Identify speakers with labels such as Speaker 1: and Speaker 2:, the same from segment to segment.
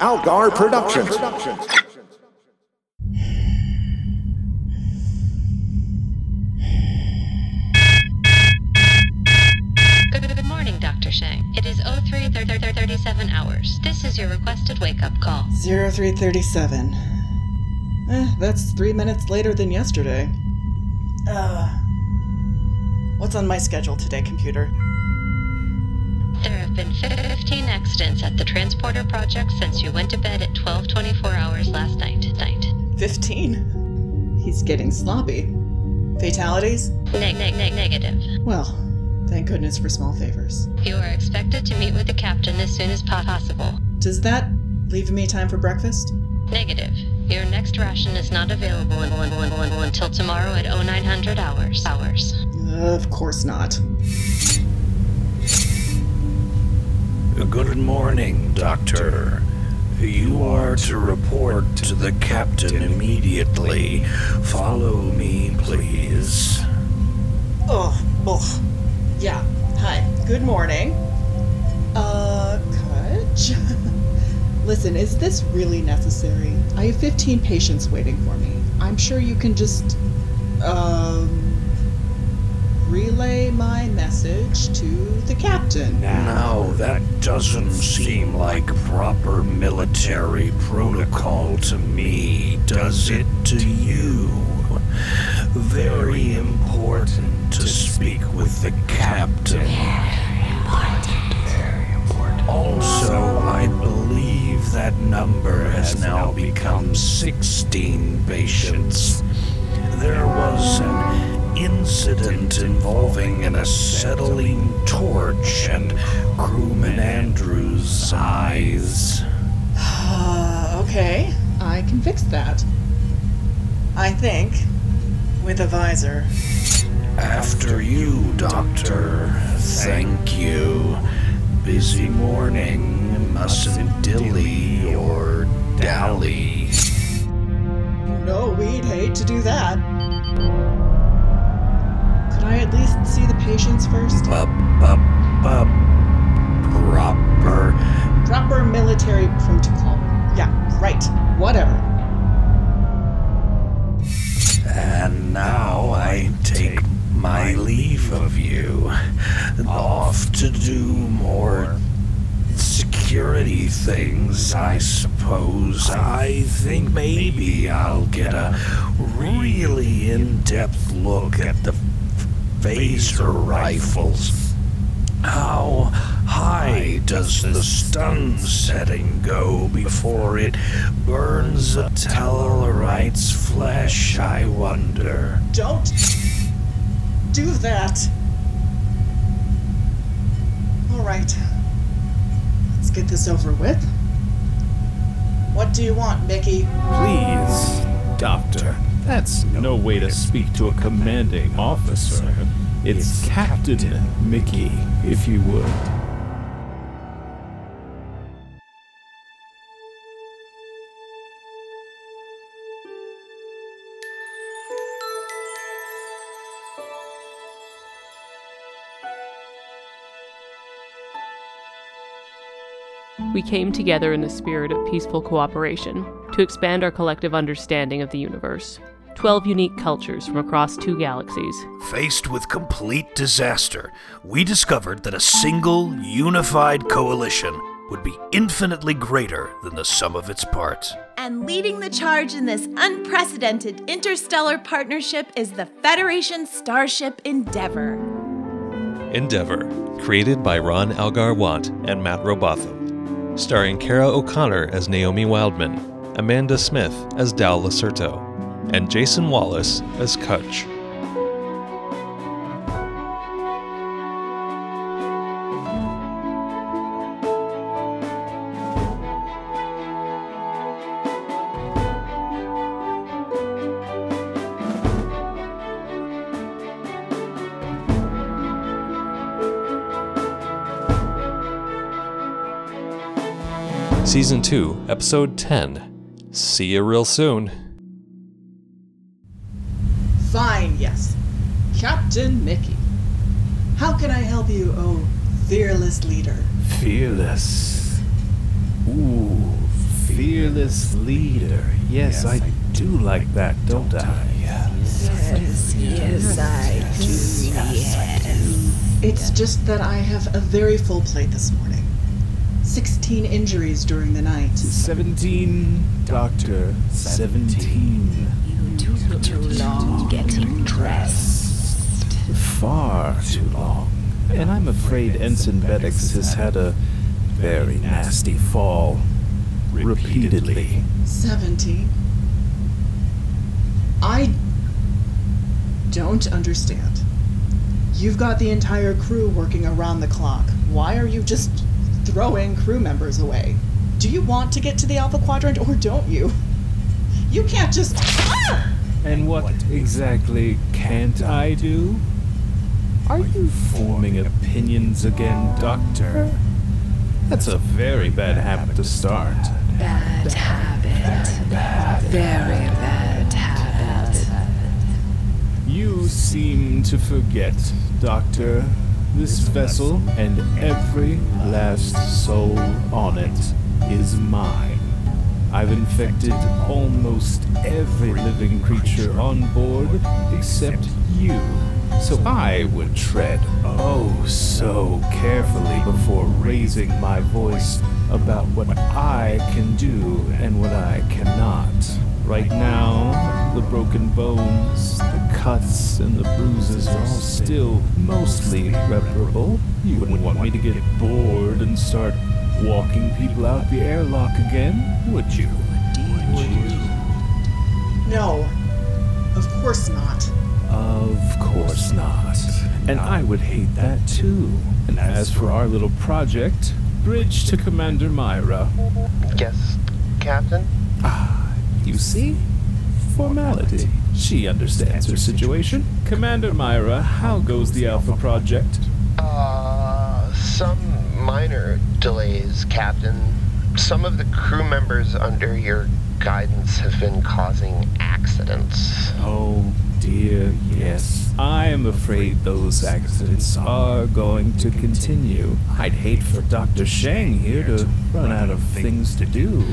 Speaker 1: Algar Productions.
Speaker 2: Good morning, Dr. Shang. It is 0337 hours. This is your requested wake up call.
Speaker 3: 0337. Eh, that's three minutes later than yesterday. Uh. What's on my schedule today, computer?
Speaker 2: Accidents at the transporter project since you went to bed at 12:24 hours last night. Night.
Speaker 3: 15? He's getting sloppy. Fatalities?
Speaker 2: Neg neg neg negative.
Speaker 3: Well, thank goodness for small favors.
Speaker 2: You are expected to meet with the captain as soon as possible.
Speaker 3: Does that leave me time for breakfast?
Speaker 2: Negative. Your next ration is not available until tomorrow at 0900 hours. Hours.
Speaker 3: Uh, of course not.
Speaker 4: Good morning, Doctor. You are to report to the captain immediately. Follow me, please.
Speaker 3: Oh, ugh. Yeah. Hi. Good morning. Uh, Kutch? Listen, is this really necessary? I have 15 patients waiting for me. I'm sure you can just, um, relay my message to the captain.
Speaker 4: Now, that doesn't seem like proper military protocol to me, does it to you? Very important to speak with the captain. Very important. Very important. Also, I believe that number has now become 16 patients. There was an incident involving an acetylene torch and crewman Andrew's eyes.
Speaker 3: Uh, okay. I can fix that. I think. With a visor.
Speaker 4: After you, Doctor. Thank you. Busy morning. Mustn't dilly or dally.
Speaker 3: No, we'd hate to do that. I at least see the patients first?
Speaker 4: Up, up, up. Proper.
Speaker 3: Proper military protocol. Yeah, right. Whatever.
Speaker 4: And now I take my leave of you. Off to do more security things, I suppose. I think maybe I'll get a really in depth look at the phaser rifles. How high does the stun setting go before it burns a Tellarite's flesh, I wonder?
Speaker 3: Don't do that. All right. Let's get this over with. What do you want, Mickey?
Speaker 5: Please, Doctor. That's no way to speak to a commanding officer. It's Captain Mickey, if you would.
Speaker 6: We came together in the spirit of peaceful cooperation to expand our collective understanding of the universe. Twelve unique cultures from across two galaxies.
Speaker 4: Faced with complete disaster, we discovered that a single, unified coalition would be infinitely greater than the sum of its parts.
Speaker 7: And leading the charge in this unprecedented interstellar partnership is the Federation Starship Endeavor.
Speaker 8: Endeavor, created by Ron Algar Watt and Matt Robotham. Starring Kara O'Connor as Naomi Wildman, Amanda Smith as Dal Lacerto, and Jason Wallace as Kutch. Season 2, Episode 10. See you real soon.
Speaker 3: Fine, yes. Captain Mickey. How can I help you, oh fearless leader?
Speaker 5: Fearless. Ooh,
Speaker 9: fearless leader. Yes, I do like that, don't I? Yes.
Speaker 3: Yes, I feel like it's just that I have a very full plate this morning. 16 injuries during the night.
Speaker 9: 17, Doctor. 17.
Speaker 1: Took too long getting dressed.
Speaker 9: Far too long. And I'm afraid Ensign Beddix has had a very nasty fall. Repeatedly.
Speaker 3: 17. I don't understand. You've got the entire crew working around the clock. Why are you just throwing crew members away? Do you want to get to the Alpha Quadrant or don't you? You can't just. Ah!
Speaker 9: And what exactly can't I do? Are you forming opinions again, Doctor? That's a very bad habit to start.
Speaker 1: Bad habit. Very bad habit.
Speaker 9: You seem to forget, Doctor. This vessel and every last soul on it is mine. I've infected almost every living creature on board except you. So I would tread oh so carefully before raising my voice about what I can do and what I cannot. Right now, the broken bones, the cuts, and the bruises are all still mostly reparable. You wouldn't want me to get bored and start walking people out the airlock again, would you? Would you?
Speaker 3: No. Of course not.
Speaker 9: Of course not. And I would hate that too. And as for our little project, bridge to Commander Myra.
Speaker 10: Yes, Captain?
Speaker 9: Ah, you see? Formality. She understands her situation. Commander Myra, how goes the Alpha Project?
Speaker 10: Uh, some minor delays, Captain. Some of the crew members under your guidance have been causing accidents.
Speaker 9: Oh dear, yes. I am afraid those accidents are going to continue. I'd hate for Dr. Shang here to run out of things to do.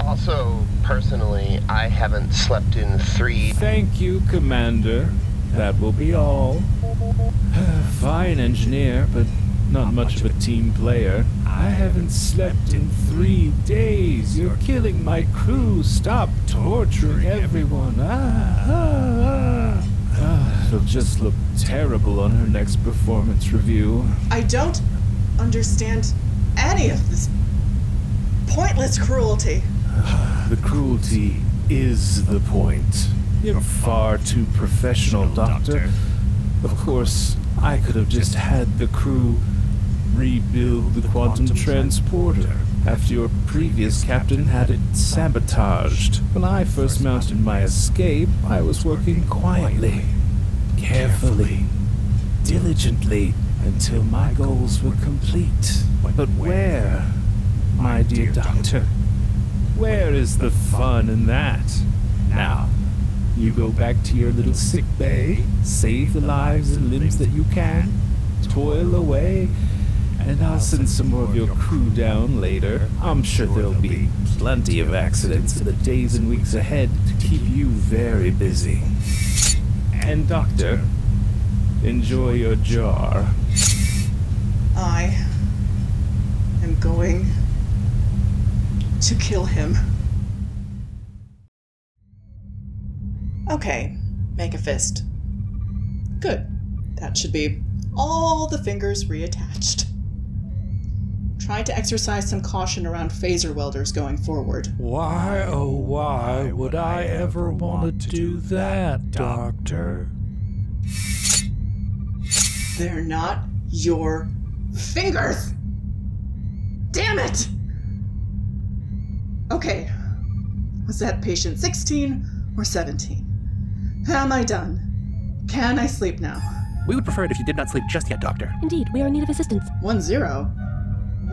Speaker 10: Also, personally, I haven't slept in three.
Speaker 9: Thank you, Commander. That will be all. Fine engineer, but not much of a team player. I haven't slept in three days. You're killing my crew. Stop torturing everyone. Ah, ah, ah. It'll just look terrible on her next performance review.
Speaker 3: I don't understand any of this pointless cruelty.
Speaker 9: The cruelty is the point. You're far too professional, Doctor. Of course, I could have just had the crew rebuild the quantum transporter after your previous captain had it sabotaged. When I first mounted my escape, I was working quietly, carefully, diligently until my goals were complete. But where, my dear doctor? Where is the fun in that? Now, you go back to your little sick bay, save the lives and limbs that you can, toil away, and I'll send some more of your crew down later. I'm sure there'll be plenty of accidents in the days and weeks ahead to keep you very busy. And, Doctor, enjoy your jar.
Speaker 3: I am going to kill him. Okay, make a fist. Good. That should be all the fingers reattached. Try to exercise some caution around phaser welders going forward.
Speaker 5: Why, oh, why would I ever want to do that, Doctor?
Speaker 3: They're not your fingers! Damn it! Okay, was that patient 16 or 17? Am I done? Can I sleep now?
Speaker 11: We would prefer it if you did not sleep just yet, Doctor.
Speaker 12: Indeed, we are in need of assistance.
Speaker 3: One zero?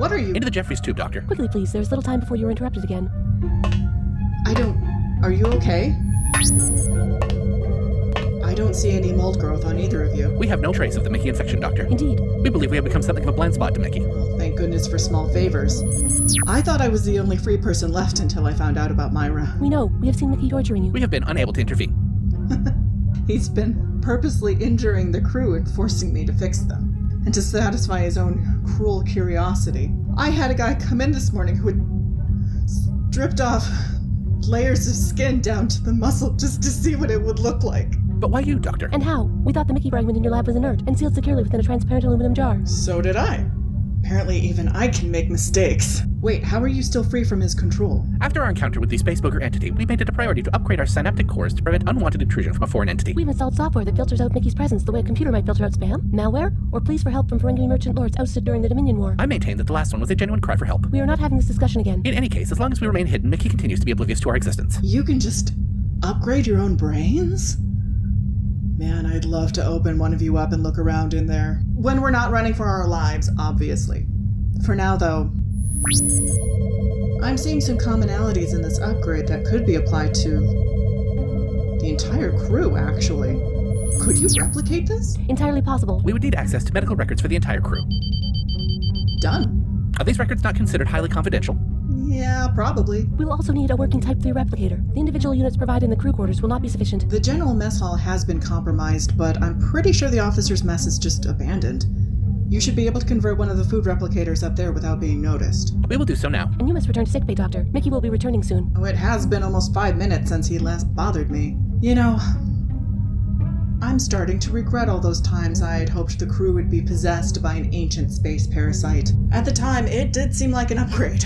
Speaker 3: What are you?
Speaker 11: Into the Jefferies tube, Doctor.
Speaker 12: Quickly, please. There's little time before you're interrupted again.
Speaker 3: I don't. Are you okay? I I don't see any mold growth on either of you.
Speaker 11: We have no trace of the Mickey infection, Doctor.
Speaker 12: Indeed.
Speaker 11: We believe we have become something of a blind spot to Mickey.
Speaker 3: Well, thank goodness for small favors. I thought I was the only free person left until I found out about Myra.
Speaker 12: We know. We have seen Mickey torturing you.
Speaker 11: We have been unable to intervene.
Speaker 3: He's been purposely injuring the crew and forcing me to fix them. And to satisfy his own cruel curiosity. I had a guy come in this morning who had stripped off layers of skin down to the muscle just to see what it would look like.
Speaker 11: But why you, Doctor?
Speaker 12: And how? We thought the Mickey fragment in your lab was inert and sealed securely within a transparent aluminum jar.
Speaker 3: So did I. Apparently, even I can make mistakes. Wait, how are you still free from his control?
Speaker 11: After our encounter with the Space Booger entity, we made it a priority to upgrade our synaptic cores to prevent unwanted intrusion from a foreign entity.
Speaker 12: We've installed software that filters out Mickey's presence the way a computer might filter out spam, malware, or pleas for help from Ferengi merchant lords ousted during the Dominion War.
Speaker 11: I maintain that the last one was a genuine cry for help.
Speaker 12: We are not having this discussion again.
Speaker 11: In any case, as long as we remain hidden, Mickey continues to be oblivious to our existence.
Speaker 3: You can just upgrade your own brains? Man, I'd love to open one of you up and look around in there. When we're not running for our lives, obviously. For now, though, I'm seeing some commonalities in this upgrade that could be applied to the entire crew, actually. Could you replicate this?
Speaker 12: Entirely possible.
Speaker 11: We would need access to medical records for the entire crew.
Speaker 3: Done.
Speaker 11: Are these records not considered highly confidential?
Speaker 3: Yeah, probably.
Speaker 12: We'll also need a working Type 3 replicator. The individual units provided in the crew quarters will not be sufficient.
Speaker 3: The general mess hall has been compromised, but I'm pretty sure the officer's mess is just abandoned. You should be able to convert one of the food replicators up there without being noticed.
Speaker 11: We will do so now.
Speaker 12: And you must return to sickbay, Doctor. Mickey will be returning soon.
Speaker 3: Oh, it has been almost five minutes since he last bothered me. You know, I'm starting to regret all those times I had hoped the crew would be possessed by an ancient space parasite. At the time, it did seem like an upgrade.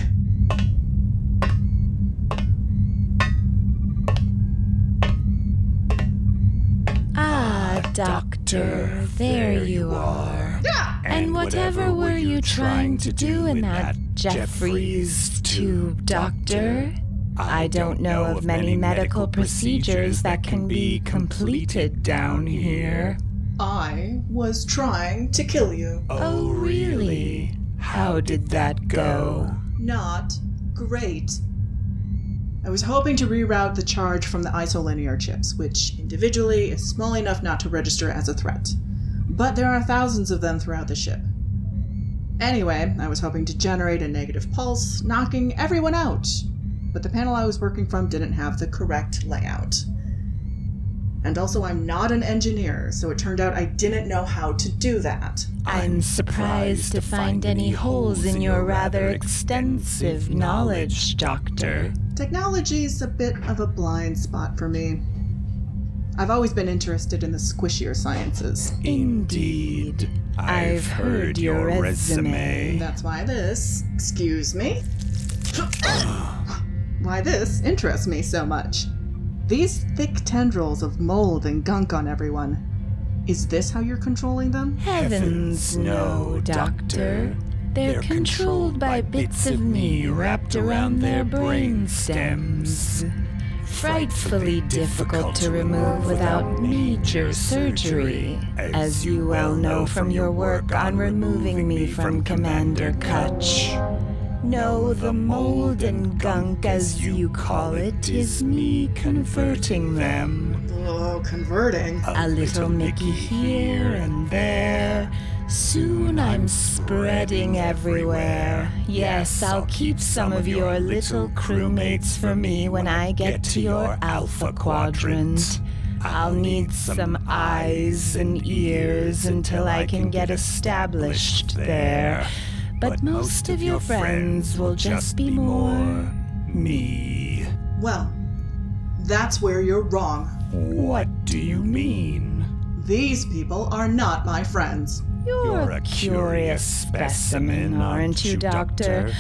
Speaker 1: Ah, Doctor, there you are. And whatever were you trying to do in that Jefferies tube, Doctor? I don't know of many medical procedures that can be completed down here.
Speaker 3: I was trying to kill you.
Speaker 1: Oh, oh really? How did that go?
Speaker 3: Not great. I was hoping to reroute the charge from the isolinear chips, which individually is small enough not to register as a threat. But there are thousands of them throughout the ship. Anyway, I was hoping to generate a negative pulse, knocking everyone out. But the panel I was working from didn't have the correct layout. And also, I'm not an engineer, so it turned out I didn't know how to do that.
Speaker 1: I'm surprised to find any holes in your rather extensive knowledge, Doctor.
Speaker 3: Technology's a bit of a blind spot for me. I've always been interested in the squishier sciences.
Speaker 13: Indeed. I've heard your resume.
Speaker 3: That's why this, excuse me, why this interests me so much. These thick tendrils of mold and gunk on everyone. Is this how you're controlling them?
Speaker 1: Heavens, no, Doctor. They're controlled by bits of me wrapped around their brain stems. Frightfully difficult to remove without major surgery, as you well know from your work on removing me from Commander Kutch. No, the mold and gunk, as you call it, is me converting them.
Speaker 3: Oh, converting.
Speaker 1: A little Mickey here and there. Soon I'm spreading everywhere. Yes, I'll keep some of your little crewmates for me when I get to your Alpha Quadrant. I'll need some eyes and ears until I can get established there. But most of your friends will just be more me.
Speaker 3: Well, that's where you're wrong.
Speaker 13: What do you mean?
Speaker 3: These people are not my friends.
Speaker 1: You're a curious specimen, aren't you, Doctor?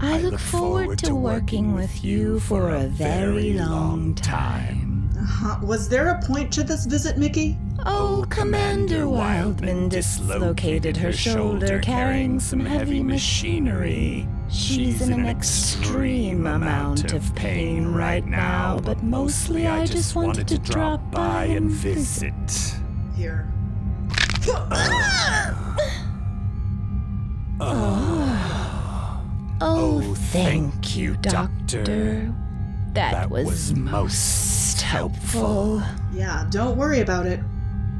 Speaker 1: I look forward to working with you for a very long time.
Speaker 3: Uh, was there a point to this visit, Mickey?
Speaker 1: Oh, Commander Wildman dislocated her shoulder carrying some heavy machinery. She's in an extreme amount of pain right now, but mostly I just wanted to drop by and visit.
Speaker 3: Here.
Speaker 1: Oh. oh, oh! thank you, Doctor. That was most helpful.
Speaker 3: Yeah, don't worry about it.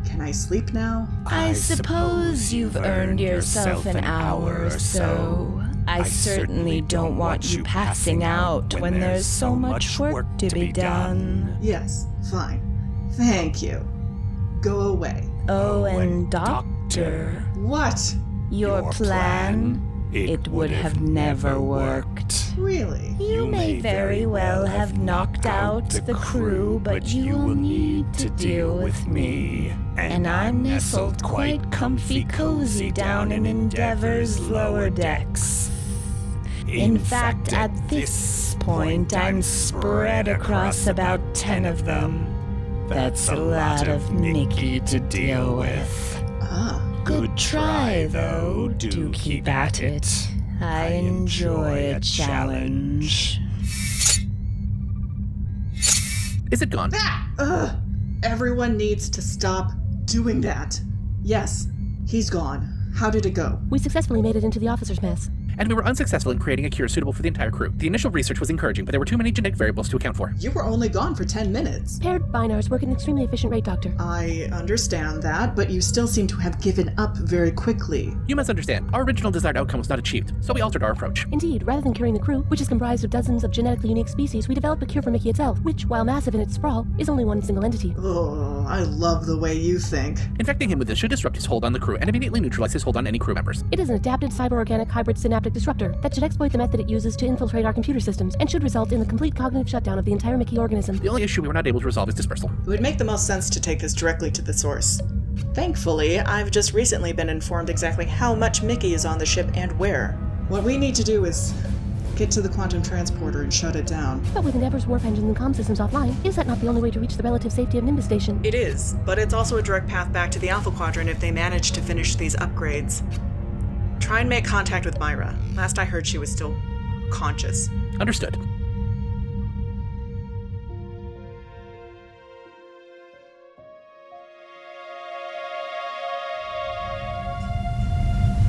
Speaker 3: Can I sleep now?
Speaker 1: I suppose you've earned yourself an hour or so. I certainly don't want you passing out when there's so much work to be done.
Speaker 3: Yes, fine. Thank you. Go away.
Speaker 1: Oh, oh and Doctor,
Speaker 3: What?
Speaker 1: Your plan? It would have never worked.
Speaker 3: Really?
Speaker 1: You may very well have knocked out the crew, but you will need to deal with me. And I'm nestled quite comfy cozy down in Endeavor's lower decks. In fact, at this point, I'm spread across about ten of them. That's a lot of Mickey to deal with.
Speaker 3: Ah.
Speaker 1: Good try, though. Do keep at it. I enjoy a challenge.
Speaker 11: Is it gone?
Speaker 3: Ah! Ugh. Everyone needs to stop doing that. Yes, he's gone. How did it go?
Speaker 12: We successfully made it into the officer's mess.
Speaker 11: And we were unsuccessful in creating a cure suitable for the entire crew. The initial research was encouraging, but there were too many genetic variables to account for.
Speaker 3: You were only gone for 10 minutes.
Speaker 12: Paired binars work at an extremely efficient rate, Doctor.
Speaker 3: I understand that, but you still seem to have given up very quickly.
Speaker 11: You must understand, our original desired outcome was not achieved, so we altered our approach.
Speaker 12: Indeed, rather than curing the crew, which is comprised of dozens of genetically unique species, we developed a cure for Mickey itself, which, while massive in its sprawl, is only one single entity.
Speaker 3: Oh, I love the way you think.
Speaker 11: Infecting him with this should disrupt his hold on the crew and immediately neutralize his hold on any crew members.
Speaker 12: It is an adapted cyber-organic hybrid synaptic disruptor that should exploit the method it uses to infiltrate our computer systems and should result in the complete cognitive shutdown of the entire Mickey organism.
Speaker 11: The only issue we were not able to resolve is dispersal.
Speaker 3: It would make the most sense to take this directly to the source. Thankfully, I've just recently been informed exactly how much Mickey is on the ship and where. What we need to do is get to the quantum transporter and shut it down.
Speaker 12: But with Endeavor's warp engines and comm systems offline, is that not the only way to reach the relative safety of Nimbus Station?
Speaker 3: It is, but it's also a direct path back to the Alpha Quadrant if they manage to finish these upgrades. Try and make contact with Myra. Last I heard, she was still conscious.
Speaker 11: Understood.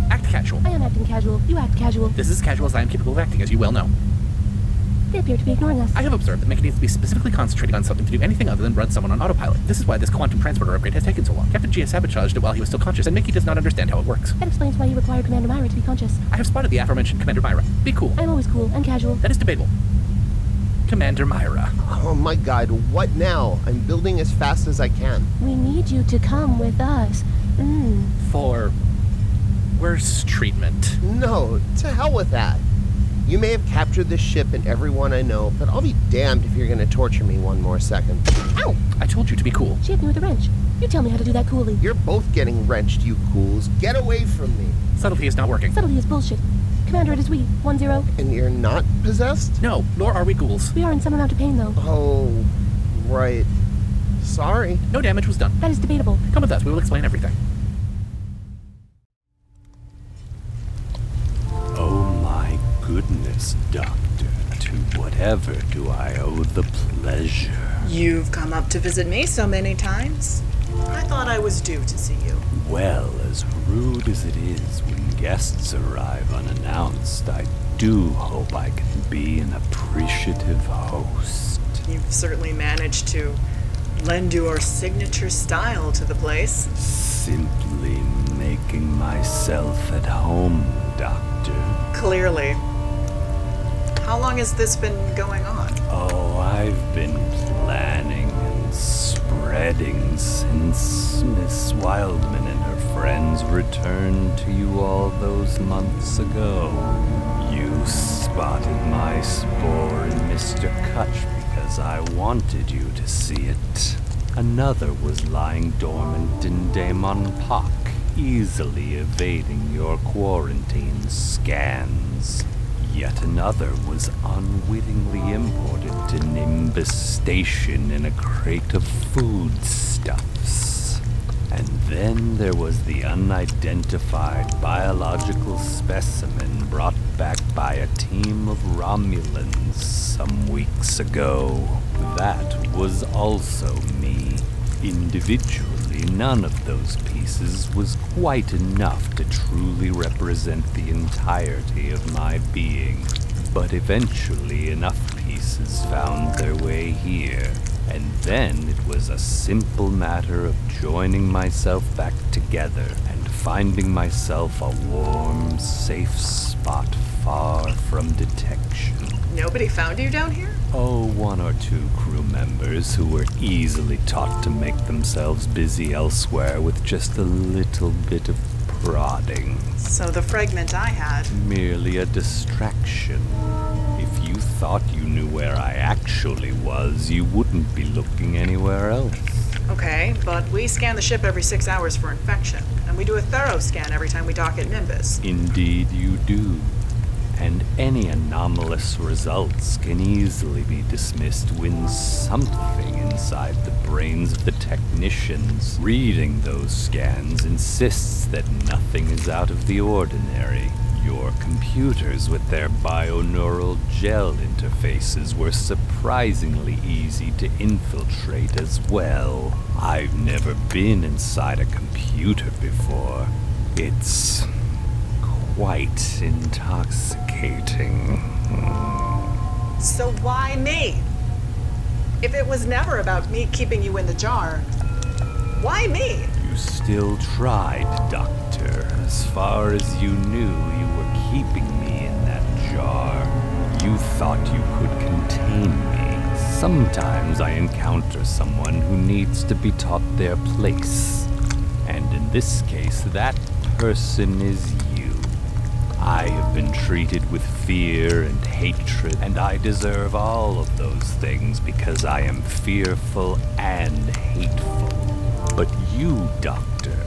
Speaker 11: Act casual.
Speaker 12: I am acting casual. You act casual.
Speaker 11: This is as casual as I am capable of acting, as you well know.
Speaker 12: They appear to be ignoring us.
Speaker 11: I have observed that Mickey needs to be specifically concentrating on something to do anything other than run someone on autopilot. This is why this quantum transporter upgrade has taken so long. Captain G has sabotaged it while he was still conscious, and Mickey does not understand how it works.
Speaker 12: That explains why you require Commander Myra to be conscious.
Speaker 11: I have spotted the aforementioned Commander Myra. Be cool.
Speaker 12: I'm always cool and casual.
Speaker 11: That is debatable. Commander Myra.
Speaker 10: Oh my god, what now? I'm building as fast as I can.
Speaker 12: We need you to come with us. Mm.
Speaker 11: For worse treatment.
Speaker 10: No, to hell with that. You may have captured this ship and everyone I know, but I'll be damned if you're gonna torture me one more second. Ow!
Speaker 11: I told you to be cool.
Speaker 12: She hit me with a wrench. You tell me how to do that coolly.
Speaker 10: You're both getting wrenched, you cools. Get away from me.
Speaker 11: Subtlety is not working.
Speaker 12: Subtlety is bullshit. Commander, it is we. One zero.
Speaker 10: And you're not possessed?
Speaker 11: No, nor are we ghouls.
Speaker 12: We are in some amount of pain, though.
Speaker 10: Oh, right. Sorry.
Speaker 11: No damage was done.
Speaker 12: That is debatable.
Speaker 11: Come with us, we will explain everything.
Speaker 5: Doctor. To whatever do I owe the pleasure?
Speaker 3: You've come up to visit me so many times. I thought I was due to see you.
Speaker 5: Well, as rude as it is when guests arrive unannounced, I do hope I can be an appreciative host.
Speaker 3: You've certainly managed to lend your signature style to the place.
Speaker 5: Simply making myself at home, Doctor.
Speaker 3: Clearly. How long has this been going on?
Speaker 5: Oh, I've been planning and spreading since Miss Wildman and her friends returned to you all those months ago. You spotted my spore in Mr. Kutch because I wanted you to see it. Another was lying dormant in Damon Park, easily evading your quarantine scans. Yet another was unwittingly imported to Nimbus Station in a crate of foodstuffs. And then there was the unidentified biological specimen brought back by a team of Romulans some weeks ago. That was also me. None of those pieces was quite enough to truly represent the entirety of my being. But eventually, enough pieces found their way here, And then it was a simple matter of joining myself back together and finding myself a warm, safe spot far from detection.
Speaker 3: Nobody found you down here?
Speaker 5: Oh, one or two crew members who were easily taught to make themselves busy elsewhere with just a little bit of prodding.
Speaker 3: So the fragment I had.
Speaker 5: Merely a distraction. If you thought you knew where I actually was, you wouldn't be looking anywhere else.
Speaker 3: Okay, but we scan the ship every six hours for infection, and we do a thorough scan every time we dock at Nimbus.
Speaker 5: Indeed, you do. And any anomalous results can easily be dismissed when something inside the brains of the technicians reading those scans insists that nothing is out of the ordinary. Your computers with their bioneural gel interfaces were surprisingly easy to infiltrate as well. I've never been inside a computer before. It's quite intoxicating.
Speaker 3: So why me? If it was never about me keeping you in the jar, why me?
Speaker 5: You still tried, Doctor. As far as you knew, you were keeping me in that jar. You thought you could contain me. Sometimes I encounter someone who needs to be taught their place. And in this case, that person is you. I have been treated with fear and hatred, and I deserve all of those things because I am fearful and hateful. But you, Doctor,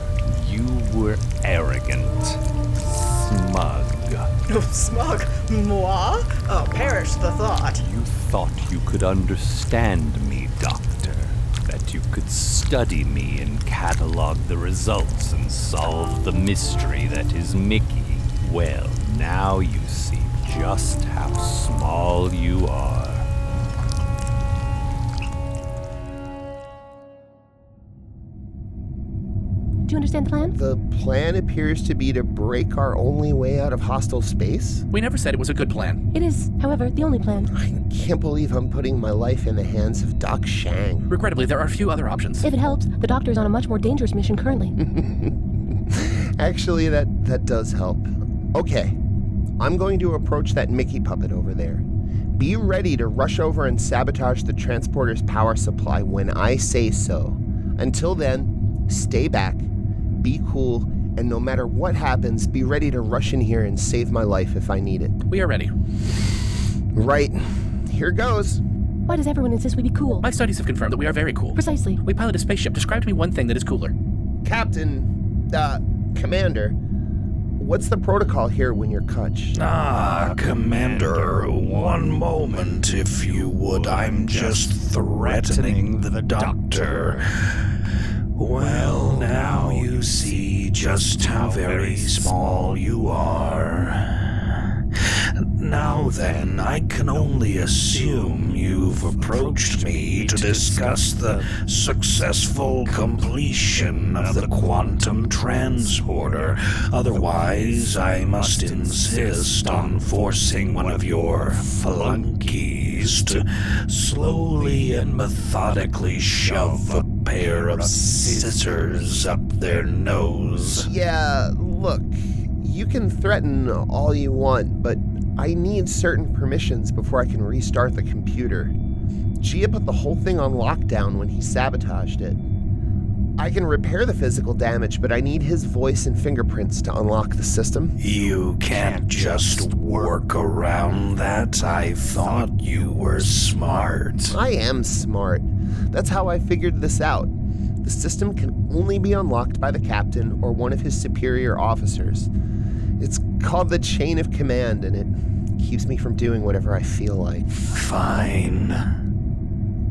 Speaker 5: you were arrogant, smug.
Speaker 3: Oh, smug. Moi? Oh, perish the thought.
Speaker 5: You thought you could understand me, Doctor. That you could study me and catalog the results and solve the mystery that is Mickey. Well, now you see just how small you are.
Speaker 12: Do you understand the plan?
Speaker 10: The plan appears to be to break our only way out of hostile space.
Speaker 11: We never said it was a good plan.
Speaker 12: It is, however, the only plan.
Speaker 10: I can't believe I'm putting my life in the hands of Doc Shang.
Speaker 11: Regrettably, there are a few other options.
Speaker 12: If it helps, the doctor is on a much more dangerous mission currently.
Speaker 10: Actually, that, that does help. Okay, I'm going to approach that Mickey puppet over there. Be ready to rush over and sabotage the transporter's power supply when I say so. Until then, stay back, be cool, and no matter what happens, be ready to rush in here and save my life if I need it.
Speaker 11: We are ready.
Speaker 10: Right. Here goes.
Speaker 12: Why does everyone insist we be cool?
Speaker 11: My studies have confirmed that we are very cool.
Speaker 12: Precisely.
Speaker 11: We pilot a spaceship. Describe to me one thing that is cooler.
Speaker 10: Captain, uh, Commander, what's the protocol here when you're Kutch?
Speaker 4: Ah, Commander, one moment, if you would. I'm just threatening the doctor. Well, now you see just how very small you are. Now then, I can only assume you've approached me to discuss the successful completion of the quantum transporter. Otherwise, I must insist on forcing one of your flunkies to slowly and methodically shove a pair of scissors up their nose.
Speaker 10: Yeah, look, you can threaten all you want, but I need certain permissions before I can restart the computer. Gia put the whole thing on lockdown when he sabotaged it. I can repair the physical damage, but I need his voice and fingerprints to unlock the system.
Speaker 4: You can't just work around that. I thought you were smart.
Speaker 10: I am smart. That's how I figured this out. The system can only be unlocked by the captain or one of his superior officers. It's called the chain of command, and it keeps me from doing whatever I feel like.
Speaker 4: Fine.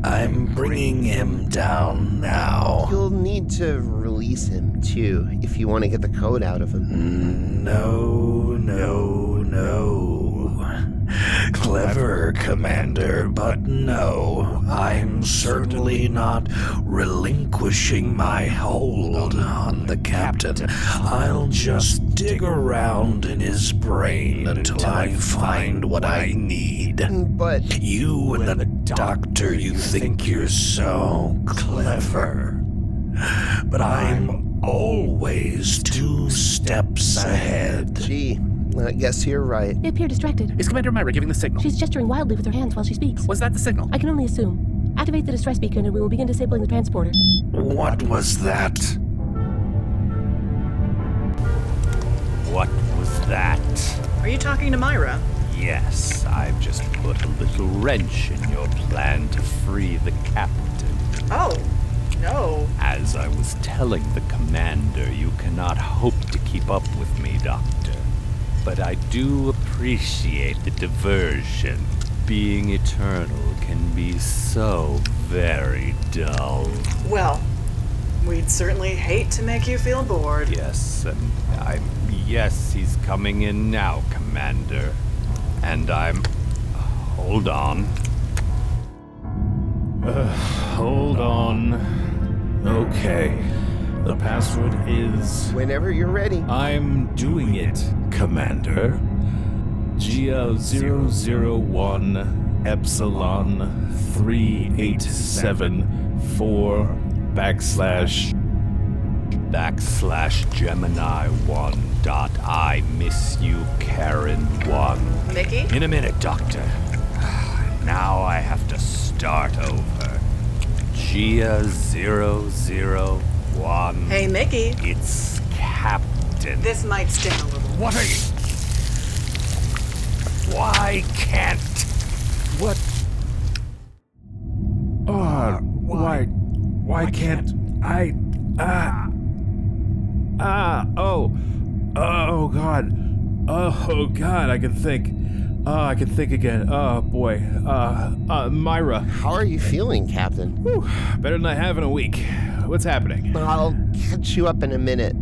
Speaker 4: I'm bringing him down now.
Speaker 10: You'll need to release him, too, if you want to get the code out of him.
Speaker 4: Mm, no, no, no. Clever, Commander, but no, I'm certainly not relinquishing my hold on the captain. I'll just dig around in his brain until I find what I need.
Speaker 10: But
Speaker 4: You and the
Speaker 13: Doctor, you think you're so clever. But I'm always two steps ahead.
Speaker 10: Gee, Uh, I guess you're right.
Speaker 12: They appear distracted.
Speaker 11: Is Commander Myra giving the signal?
Speaker 12: She's gesturing wildly with her hands while she speaks.
Speaker 11: Was that the signal?
Speaker 12: I can only assume. Activate the distress beacon and we will begin disabling the transporter.
Speaker 13: What was that?
Speaker 5: What was that?
Speaker 3: Are you talking to Myra?
Speaker 5: Yes, I've just put a little wrench in your plan to free the captain.
Speaker 3: Oh, no.
Speaker 5: As I was telling the commander, you cannot hope to keep up with me, Doctor. But I do appreciate the diversion. Being eternal can be so very dull.
Speaker 3: Well, we'd certainly hate to make you feel bored.
Speaker 5: Yes, and I'm. Yes, he's coming in now, Commander. And I'm. Hold on. Uh, hold on. Okay. The password is.
Speaker 10: Whenever you're ready.
Speaker 5: I'm doing it, Commander. Gia 001 Epsilon 3874 backslash backslash Gemini 1 dot I miss you Karen 1.
Speaker 3: Mickey?
Speaker 5: In a minute, Doctor. Now I have to start over. Gia 001.
Speaker 3: Hey, Mickey.
Speaker 5: It's Captain.
Speaker 3: This might sting a little.
Speaker 5: What are you? Why can't. What? Oh, why? Why can't I? Ah. Ah, oh. Oh, God. Oh, God, I can think. Oh, I can think again. Oh, boy. Uh, uh, Myra.
Speaker 10: How are you feeling, Captain?
Speaker 5: Whew, better than I have in a week. What's happening?
Speaker 10: I'll catch you up in a minute.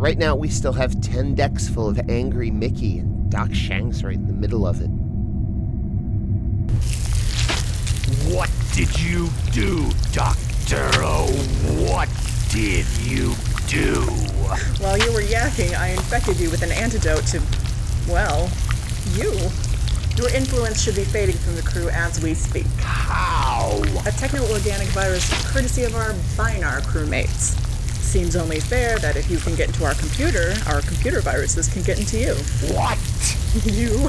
Speaker 10: Right now, we still have 10 decks full of angry Mickey, and Doc Shang's right in the middle of it.
Speaker 5: What did you do, Doctor? Oh, what did you do?
Speaker 3: While you were yakking, I infected you with an antidote to, well, you. Your influence should be fading from the crew as we speak.
Speaker 5: How?
Speaker 3: A techno-organic virus courtesy of our Binar crewmates. Seems only fair that if you can get into our computer, our computer viruses can get into you.
Speaker 5: What?
Speaker 3: You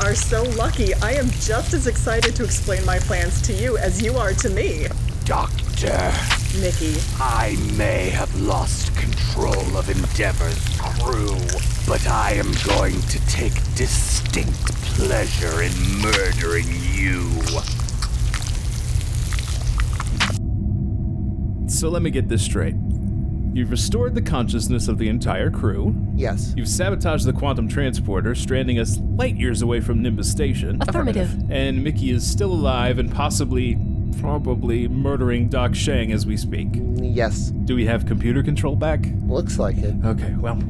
Speaker 3: are so lucky. I am just as excited to explain my plans to you as you are to me.
Speaker 5: Doctor,
Speaker 3: Mickey,
Speaker 5: I may have lost control of Endeavor's crew, but I am going to take distinct pleasure in murdering you. So let me get this straight. You've restored the consciousness of the entire crew.
Speaker 10: Yes.
Speaker 5: You've sabotaged the quantum transporter, stranding us light years away from Nimbus Station.
Speaker 12: Affirmative.
Speaker 5: And Mickey is still alive and possibly, probably murdering Doc Shang as we speak.
Speaker 10: Yes.
Speaker 5: Do we have computer control back?
Speaker 10: Looks like it.
Speaker 5: Okay, well,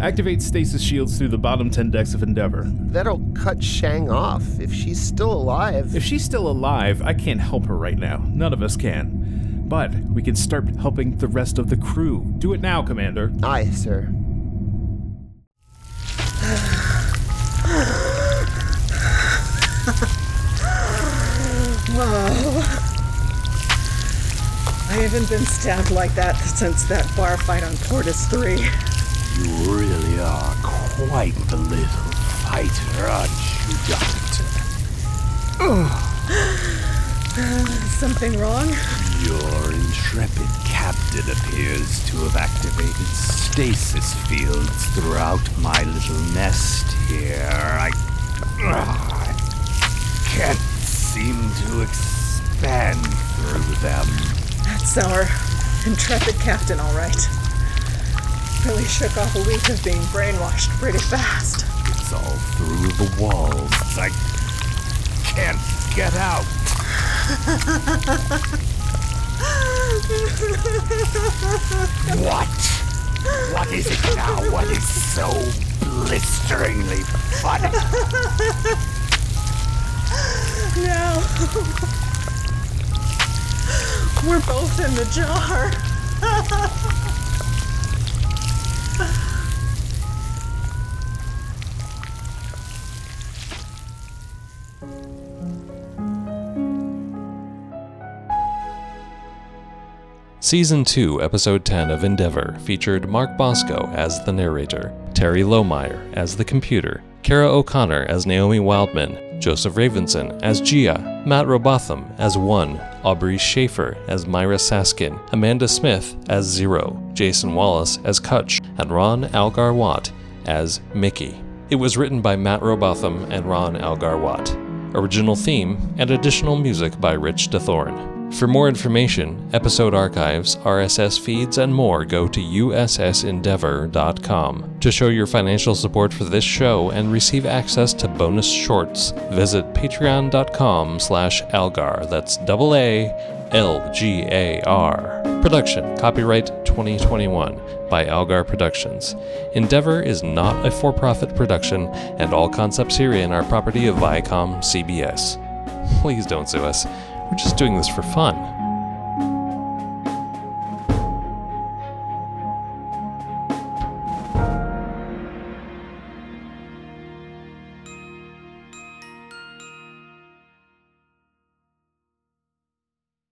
Speaker 5: activate stasis shields through the bottom 10 decks of Endeavor.
Speaker 10: That'll cut Shang off. If she's still alive.
Speaker 5: If she's still alive, I can't help her right now. None of us can. But we can start helping the rest of the crew. Do it now, Commander.
Speaker 10: Aye, sir.
Speaker 3: Whoa. I haven't been stabbed like that since that bar fight on Portus 3.
Speaker 5: You really are quite the little fighter, aren't you, Doctor?
Speaker 3: Something wrong?
Speaker 5: Your intrepid captain appears to have activated stasis fields throughout my little nest here. I, I can't seem to expand through them.
Speaker 3: That's our intrepid captain, all right. Really shook off a week of being brainwashed pretty fast.
Speaker 5: It's all through the walls. I can't get out. What? What is it now? What is so blisteringly funny?
Speaker 3: now, we're both in the jar.
Speaker 8: Season 2, Episode 10 of Endeavor featured Mark Bosco as the narrator, Terry Lohmeyer as the computer, Kara O'Connor as Naomi Wildman, Joseph Ravenson as Gia, Matt Robotham as One, Aubrey Schaefer as Myra Saskin, Amanda Smith as Zero, Jason Wallace as Kutch, and Ron Algar Watt as Mickey. It was written by Matt Robotham and Ron Algar Watt. Original theme and additional music by Rich DeThorne. For more information, episode archives, RSS feeds, and more, go to ussendeavor.com. To show your financial support for this show and receive access to bonus shorts, visit patreon.com slash aalgar. That's double A L G A R. Production, copyright 2021 by Aalgar Productions. Endeavor is not a for profit production, and all concepts herein are property of Viacom CBS. Please don't sue us. We're just doing this for fun.